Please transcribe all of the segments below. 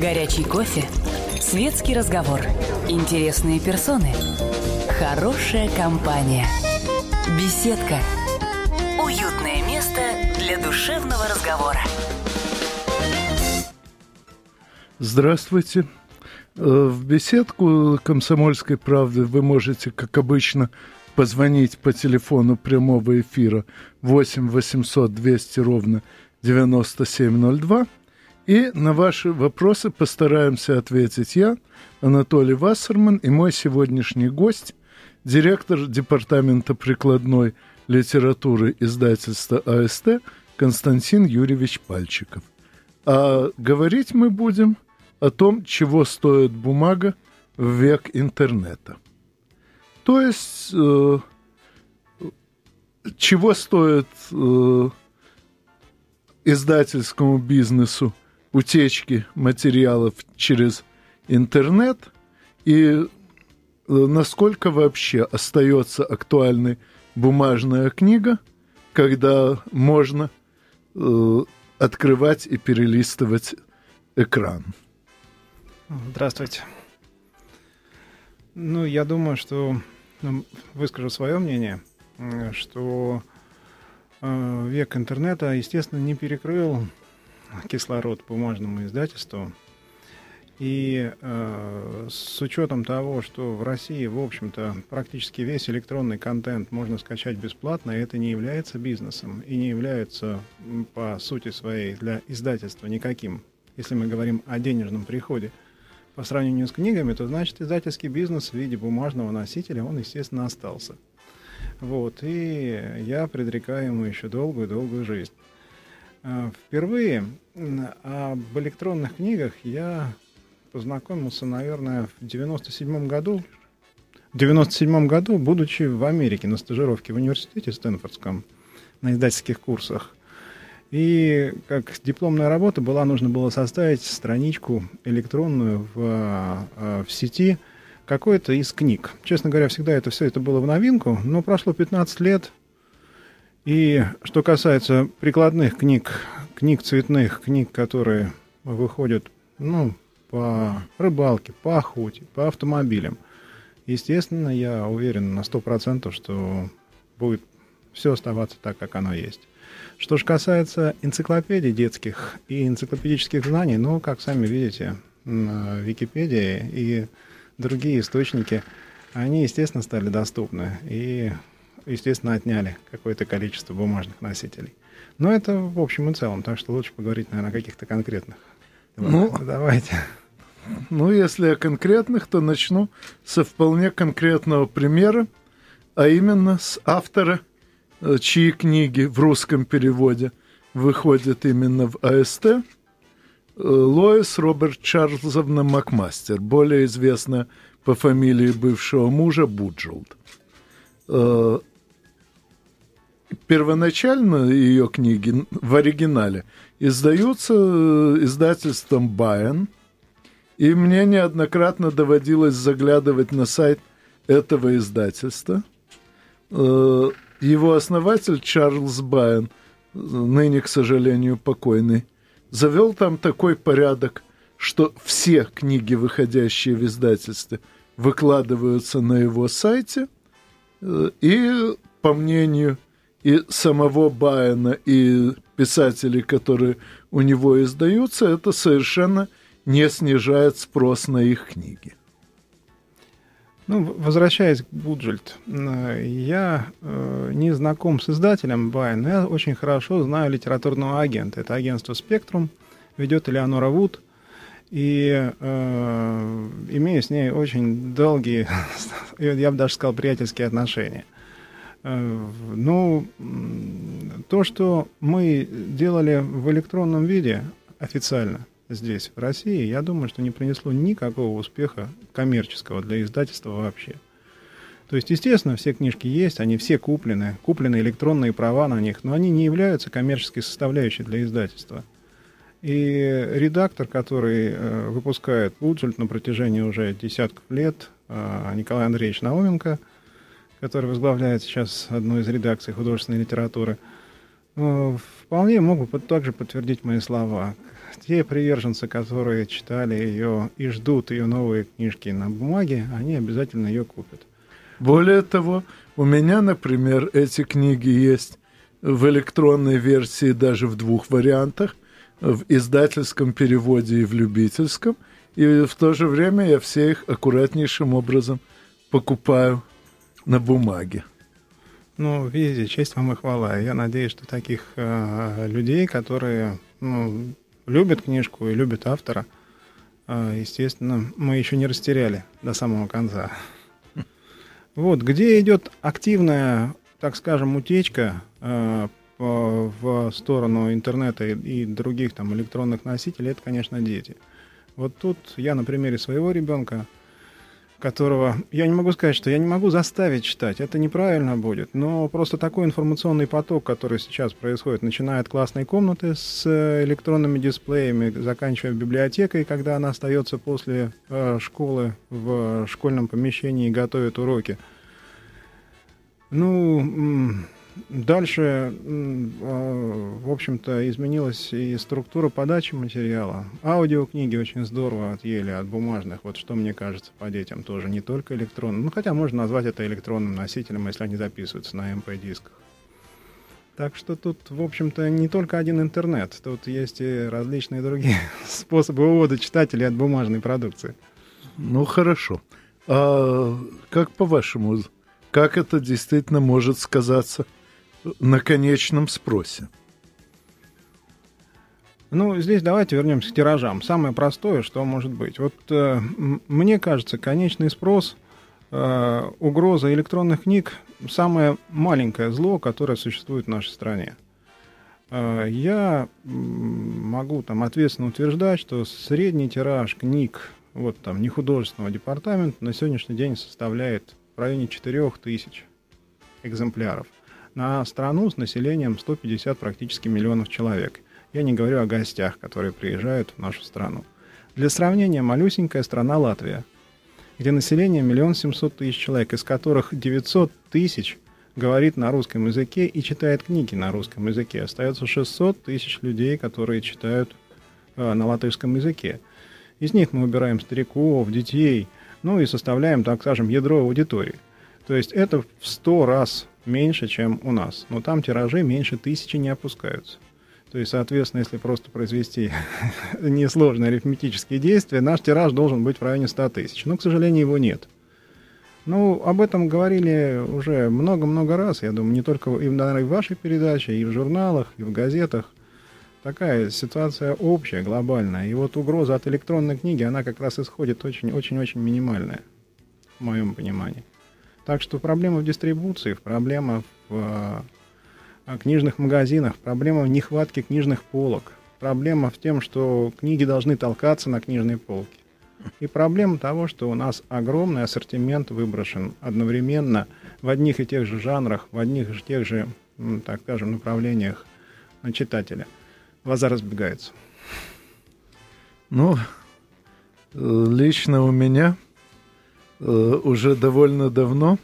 Горячий кофе. Светский разговор. Интересные персоны. Хорошая компания. Беседка. Уютное место для душевного разговора. Здравствуйте. Э, В беседку «Комсомольской правды» вы можете, как обычно, позвонить по телефону прямого эфира 8 800 200 ровно 9702. И на ваши вопросы постараемся ответить я, Анатолий Вассерман, и мой сегодняшний гость, директор Департамента прикладной литературы издательства АСТ Константин Юрьевич Пальчиков. А говорить мы будем о том, чего стоит бумага в век интернета. То есть, э, чего стоит э, издательскому бизнесу утечки материалов через интернет и э, насколько вообще остается актуальной бумажная книга, когда можно э, открывать и перелистывать экран. Здравствуйте. Ну, я думаю, что ну, выскажу свое мнение, м, что э, век интернета, естественно, не перекрыл кислород бумажному издательству. И э, с учетом того, что в России, в общем-то, практически весь электронный контент можно скачать бесплатно, это не является бизнесом и не является по сути своей для издательства никаким, если мы говорим о денежном приходе. По сравнению с книгами, то значит издательский бизнес в виде бумажного носителя, он, естественно, остался. Вот, и я предрекаю ему еще долгую-долгую жизнь. А, Впервые об электронных книгах я познакомился, наверное, в 97 году. В 97 году, будучи в Америке на стажировке в университете Стэнфордском, на издательских курсах. И как дипломная работа была, нужно было составить страничку электронную в, а, в сети какой-то из книг. Честно говоря, всегда это все это было в новинку, но прошло 15 лет, и что касается прикладных книг, книг цветных, книг, которые выходят, ну, по рыбалке, по охоте, по автомобилям, естественно, я уверен на 100%, что будет все оставаться так, как оно есть. Что же касается энциклопедий детских и энциклопедических знаний, ну, как сами видите, на Википедии и другие источники, они, естественно, стали доступны и, естественно, отняли какое-то количество бумажных носителей. Но это в общем и целом, так что лучше поговорить, наверное, о каких-то конкретных. Ну, давайте. Ну, если о конкретных, то начну со вполне конкретного примера, а именно с автора, э, чьи книги в русском переводе выходят именно в АСТ, э, Лоис Роберт Чарльзовна Макмастер, более известная по фамилии бывшего мужа Буджелд. Первоначально ее книги в оригинале издаются э, издательством Байен, и мне неоднократно доводилось заглядывать на сайт этого издательства. Э, Его основатель Чарльз Байен, ныне, к сожалению, покойный, завел там такой порядок, что все книги, выходящие в издательстве, выкладываются на его сайте, э, и, по мнению и самого Байена, и писателей, которые у него издаются, это совершенно не снижает спрос на их книги. Ну, возвращаясь к Буджельд, э, я э, не знаком с издателем Байн, я очень хорошо знаю литературного агента. Это агентство «Спектрум», ведет Элеонора Вуд, и э, имею с ней очень долгие, я бы даже сказал, приятельские отношения. Э, Ну, м, то, что мы делали в электронном виде официально здесь, в России, я думаю, что не принесло никакого успеха коммерческого для издательства вообще. То есть, естественно, все книжки есть, они все куплены, куплены электронные права на них, но они не являются коммерческой составляющей для издательства. И редактор, который э, выпускает Буджельт на протяжении уже десятков лет, э, Николай Андреевич Науменко, который возглавляет сейчас одну из редакций художественной литературы, э, вполне мог бы под- также подтвердить мои слова. те приверженцы, которые читали ее и ждут ее новые книжки на бумаге, они обязательно ее купят. Более того, у меня, например, эти книги есть в электронной версии даже в двух вариантах, в издательском переводе и в любительском, и в то же время я все их аккуратнейшим образом покупаю на бумаге. Ну, видите, честь вам и хвала. Я надеюсь, что таких э, людей, которые ну, любят книжку и любят автора, э, естественно, мы еще не растеряли до самого конца. Вот, где идет активная, так скажем, утечка э, в сторону интернета и других там электронных носителей, это, конечно, дети. Вот тут я на примере своего ребенка которого я не могу сказать, что я не могу заставить читать, это неправильно будет, но просто такой информационный поток, который сейчас происходит, начиная от классной комнаты с э, электронными дисплеями, заканчивая библиотекой, когда она остается после э, школы в школьном помещении и готовит уроки. Ну, Дальше, а, в общем-то, изменилась и структура подачи материала. Аудиокниги очень здорово отъели от бумажных. Вот что мне кажется по детям тоже не только электронным. Ну, хотя можно назвать это электронным носителем, если они записываются на MP-дисках. Так что тут, в общем-то, не только один интернет. Тут есть и различные другие способы вывода читателей от бумажной продукции. Ну, хорошо. А как по-вашему, как это действительно может сказаться на конечном спросе? Ну, здесь давайте вернемся к тиражам. Самое простое, что может быть. Вот э, мне кажется, конечный спрос, э, угроза электронных книг самое маленькое зло, которое существует в нашей стране. Э, я могу там ответственно утверждать, что средний тираж книг вот там нехудожественного департамента на сегодняшний день составляет в районе 4000 экземпляров на страну с населением 150 практически миллионов человек. Я не говорю о гостях, которые приезжают в нашу страну. Для сравнения, малюсенькая страна Латвия, где население миллион семьсот тысяч человек, из которых 900 тысяч говорит на русском языке и читает книги на русском языке. Остается 600 тысяч людей, которые читают э, на латышском языке. Из них мы убираем стариков, детей, ну и составляем, так скажем, ядро аудитории. То есть это в 100 раз меньше, чем у нас. Но там тиражи меньше тысячи не опускаются. То есть, соответственно, если просто произвести несложные арифметические действия, наш тираж должен быть в районе 100 тысяч. Но, к сожалению, его нет. Ну, об этом говорили уже много-много раз, я думаю, не только и, наверное, в вашей передаче, и в журналах, и в газетах. Такая ситуация общая, глобальная. И вот угроза от электронной книги, она как раз исходит очень-очень-очень минимальная, в моем понимании. Так что проблема в дистрибуции, проблема в э, книжных магазинах, проблема в нехватке книжных полок, проблема в том, что книги должны толкаться на книжной полке. И проблема того, что у нас огромный ассортимент выброшен одновременно в одних и тех же жанрах, в одних и тех же, так скажем, направлениях читателя. Глаза разбегаются. Ну, э, лично у меня уже довольно давно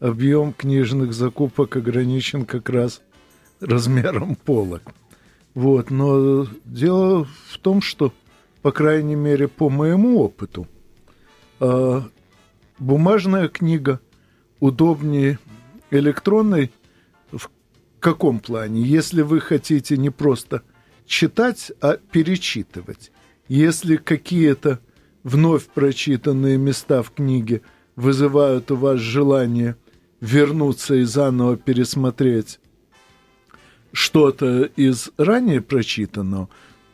объем книжных закупок ограничен как раз размером полок. Вот, но дело в том, что, по крайней мере, по моему опыту, э, бумажная книга удобнее электронной в каком плане? Если вы хотите не просто читать, а перечитывать. Если какие-то вновь прочитанные места в книге вызывают у вас желание вернуться и заново пересмотреть что-то из ранее прочитанного,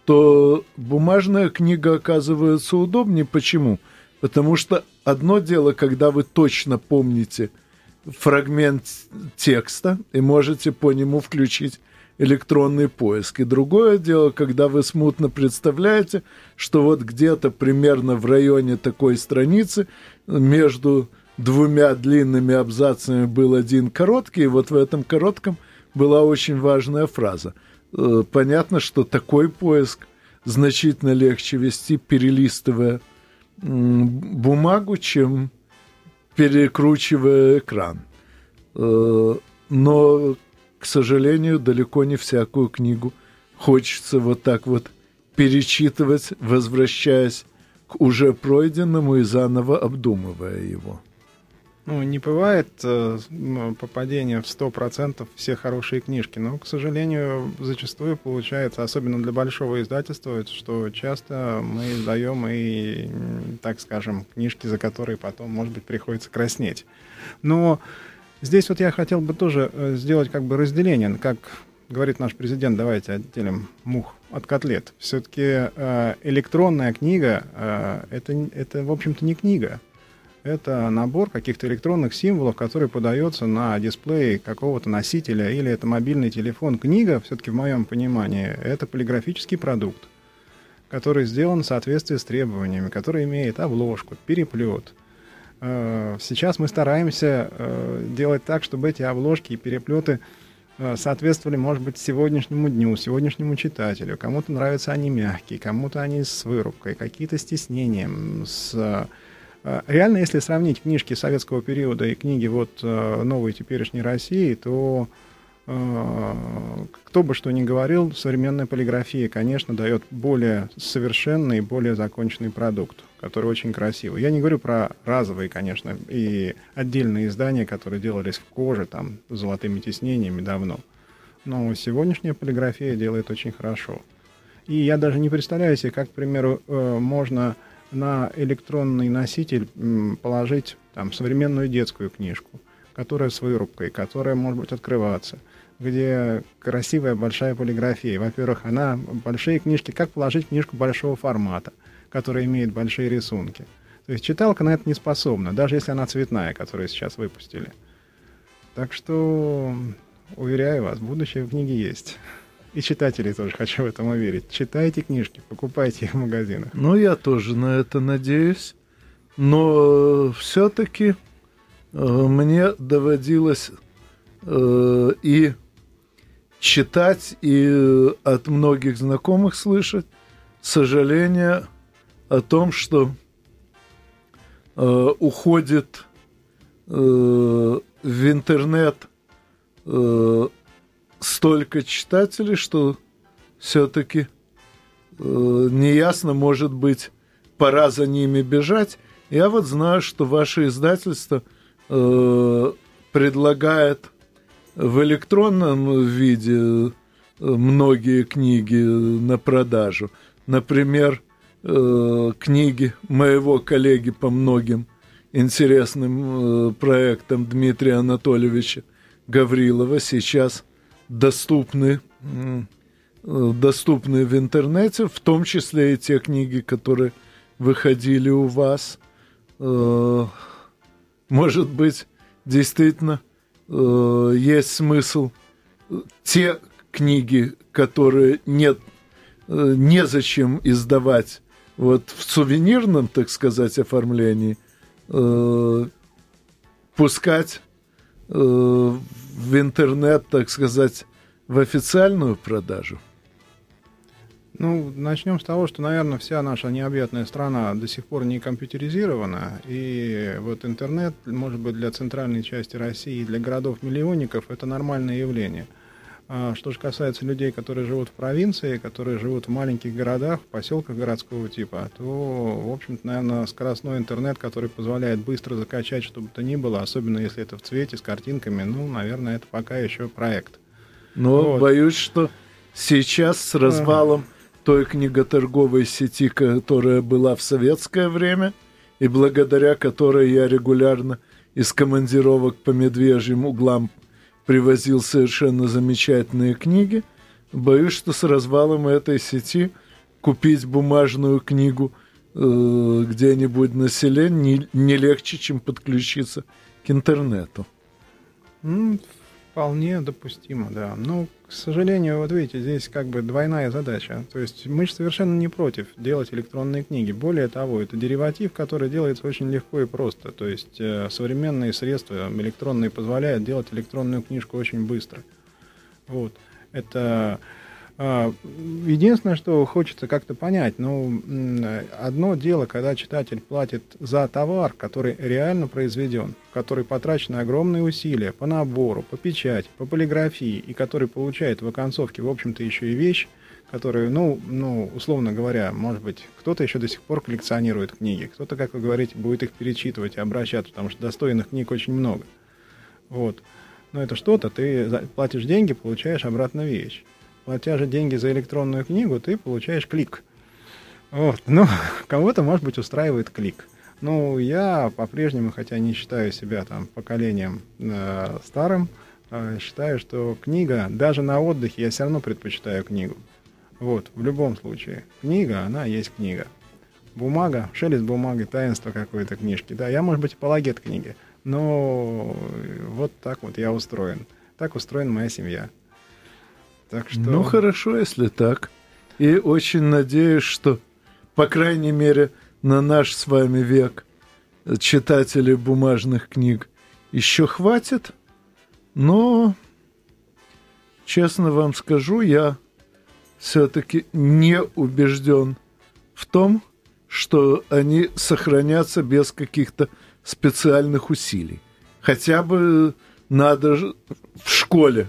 то бумажная книга оказывается удобнее. Почему? Потому что одно дело, когда вы точно помните фрагмент текста и можете по нему включить электронный поиск. И другое дело, когда вы смутно представляете, что вот где-то примерно в районе такой страницы между двумя длинными абзацами был один короткий, и вот в этом коротком была очень важная фраза. Э, понятно, что такой поиск значительно легче вести, перелистывая бумагу, чем перекручивая экран. Э, но к сожалению, далеко не всякую книгу хочется вот так вот перечитывать, возвращаясь к уже пройденному и заново обдумывая его. Ну, не бывает э, попадения в 100% все хорошие книжки, но, к сожалению, зачастую получается, особенно для большого издательства, что часто мы издаем и, так скажем, книжки, за которые потом, может быть, приходится краснеть. Но здесь вот я хотел бы тоже э, сделать как бы разделение, как говорит наш президент, давайте отделим мух от котлет. Все-таки э, электронная книга э, это, это, в общем-то, не книга это набор каких-то электронных символов, который подается на дисплее какого-то носителя, или это мобильный телефон. Книга, все-таки в моем понимании, это полиграфический продукт, который сделан в соответствии с требованиями, который имеет обложку, переплет. Э, сейчас мы стараемся э, делать так, чтобы эти обложки и переплеты э, соответствовали, может быть, сегодняшнему дню, сегодняшнему читателю. Кому-то нравятся они мягкие, кому-то они с вырубкой, какие-то с тиснением, с реально, если сравнить книжки советского периода и книги вот новой теперешней России, то кто бы что ни говорил, современная полиграфия, конечно, дает более совершенный, более законченный продукт, который очень красивый. Я не говорю про разовые, конечно, и отдельные издания, которые делались в коже, там, с золотыми тиснениями давно. Но сегодняшняя полиграфия делает очень хорошо. И я даже не представляю себе, как, к примеру, э, можно на электронный носитель положить там, современную детскую книжку, которая с вырубкой, которая может быть открываться, где красивая большая полиграфия. Во-первых, она большие книжки, как положить книжку большого формата, которая имеет большие рисунки. То есть читалка на это не способна, даже если она цветная, которую сейчас выпустили. Так что, уверяю вас, будущее в книге есть. И читателей тоже хочу в этом уверить. Читайте книжки, покупайте их в магазинах. Ну, я тоже на это надеюсь. Но все-таки э, мне доводилось э, и читать, и от многих знакомых слышать сожаление о том, что э, уходит э, в интернет э, столько читателей, что все-таки э, неясно, может быть, пора за ними бежать. Я вот знаю, что ваше издательство э, предлагает в электронном виде э, многие книги на продажу. Например, э, книги моего коллеги по многим интересным проектам Дмитрия Анатольевича Гаврилова сейчас – доступны, доступны в интернете, в том числе и те книги, которые выходили у вас. Может быть, действительно э, есть смысл э, те книги, которые нет, незачем издавать вот в сувенирном, так сказать, оформлении, пускать в интернет, так сказать, в официальную продажу? Ну, начнем с того, что, наверное, вся наша необъятная страна до сих пор не компьютеризирована, и вот интернет, может быть, для центральной части России, для городов-миллионников, это нормальное явление – а что же касается людей, которые живут в провинции, которые живут в маленьких городах, в поселках городского типа, то, в общем-то, наверное, скоростной интернет, который позволяет быстро закачать, что бы то ни было, особенно если это в цвете, с картинками, ну, наверное, это пока еще проект. Но вот. боюсь, что сейчас с развалом той книготорговой сети, которая была в советское время, и благодаря которой я регулярно из командировок по медвежьим углам привозил совершенно замечательные книги. Боюсь, что с развалом этой сети купить бумажную книгу э, где-нибудь на селе не, не легче, чем подключиться к интернету. Вполне допустимо, да. Но, к сожалению, вот видите, здесь как бы двойная задача. То есть мы совершенно не против делать электронные книги. Более того, это дериватив, который делается очень легко и просто. То есть э, современные средства электронные позволяют делать электронную книжку очень быстро. Вот. Это единственное, что хочется как-то понять, ну, одно дело, когда читатель платит за товар, который реально произведен, который потрачены огромные усилия по набору, по печати, по полиграфии, и который получает в оконцовке, в общем-то, еще и вещь, которые, ну, ну, условно говоря, может быть, кто-то еще до сих пор коллекционирует книги, кто-то, как вы говорите, будет их перечитывать и обращаться, потому что достойных книг очень много. Вот. Но это что-то, ты платишь деньги, получаешь обратно вещь. Платя же деньги за электронную книгу, ты получаешь клик. Вот. Ну, кого-то, может быть, устраивает клик. Ну, я по-прежнему, хотя не считаю себя там поколением э, старым, э, считаю, что книга, даже на отдыхе я все равно предпочитаю книгу. Вот, в любом случае. Книга, она есть книга. Бумага, шелест бумаги, таинство какой-то книжки. Да, я, может быть, апологет книги, но вот так вот я устроен. Так устроена моя семья. Так что... Ну, хорошо, если так. И очень надеюсь, что, по крайней мере, на наш с вами век читателей бумажных книг еще хватит. Но, честно вам скажу, я все-таки не убежден в том, что они сохранятся без каких-то специальных усилий. Хотя бы надо в школе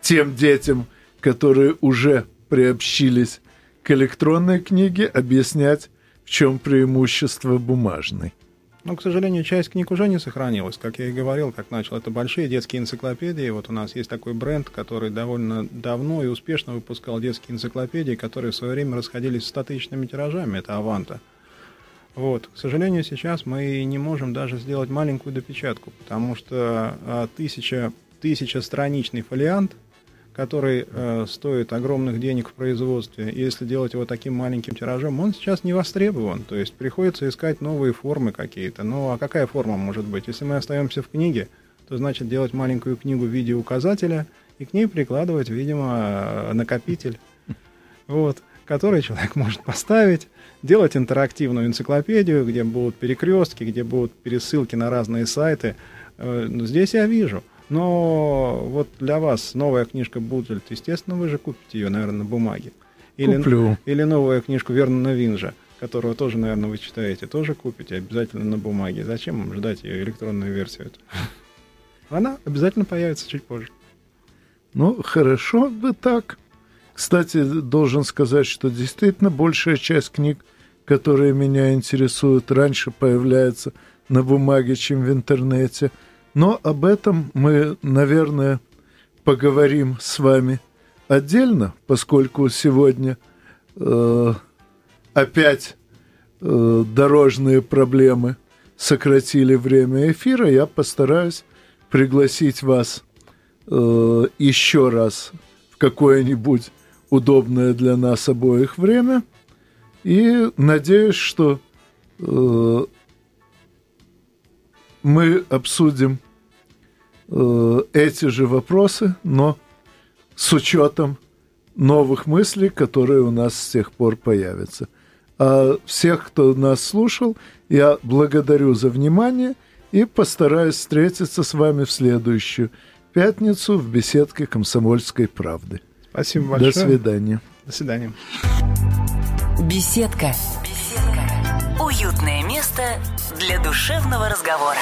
тем детям, которые уже приобщились к электронной книге, объяснять, в чем преимущество бумажной. Ну, к сожалению, часть книг уже не сохранилась. Как я и говорил, как начал, это большие детские энциклопедии. Вот у нас есть такой бренд, который довольно давно и успешно выпускал детские энциклопедии, которые в свое время расходились статичными тиражами. Это Аванта. Вот. К сожалению, сейчас мы не можем даже сделать маленькую допечатку, потому что а, тысяча, тысяча страничный фолиант – который э, стоит огромных денег в производстве, если делать его таким маленьким тиражом, он сейчас не востребован. То есть приходится искать новые формы какие-то. Ну а какая форма может быть? Если мы остаемся в книге, то значит делать маленькую книгу в виде указателя и к ней прикладывать, видимо, накопитель, вот, который человек может поставить, делать интерактивную энциклопедию, где будут перекрестки, где будут пересылки на разные сайты. Э, здесь я вижу – но вот для вас новая книжка Буджельт, естественно, вы же купите ее, наверное, на бумаге. Или, Куплю. Или новую книжку Вернона Винжа, которую тоже, наверное, вы читаете, тоже купите обязательно на бумаге. Зачем вам ждать ее электронную версию? Она обязательно появится чуть позже. Ну, хорошо бы так. Кстати, должен сказать, что действительно большая часть книг, которые меня интересуют, раньше появляется на бумаге, чем в интернете – но об этом мы, наверное, поговорим с вами отдельно, поскольку сегодня э, опять э, дорожные проблемы сократили время эфира. Я постараюсь пригласить вас э, еще раз в какое-нибудь удобное для нас обоих время. И надеюсь, что э, мы обсудим эти же вопросы, но с учетом новых мыслей, которые у нас с тех пор появятся. А всех, кто нас слушал, я благодарю за внимание и постараюсь встретиться с вами в следующую пятницу в беседке «Комсомольской правды». Спасибо большое. До свидания. До свидания. Беседка. Беседка. Уютное место для душевного разговора.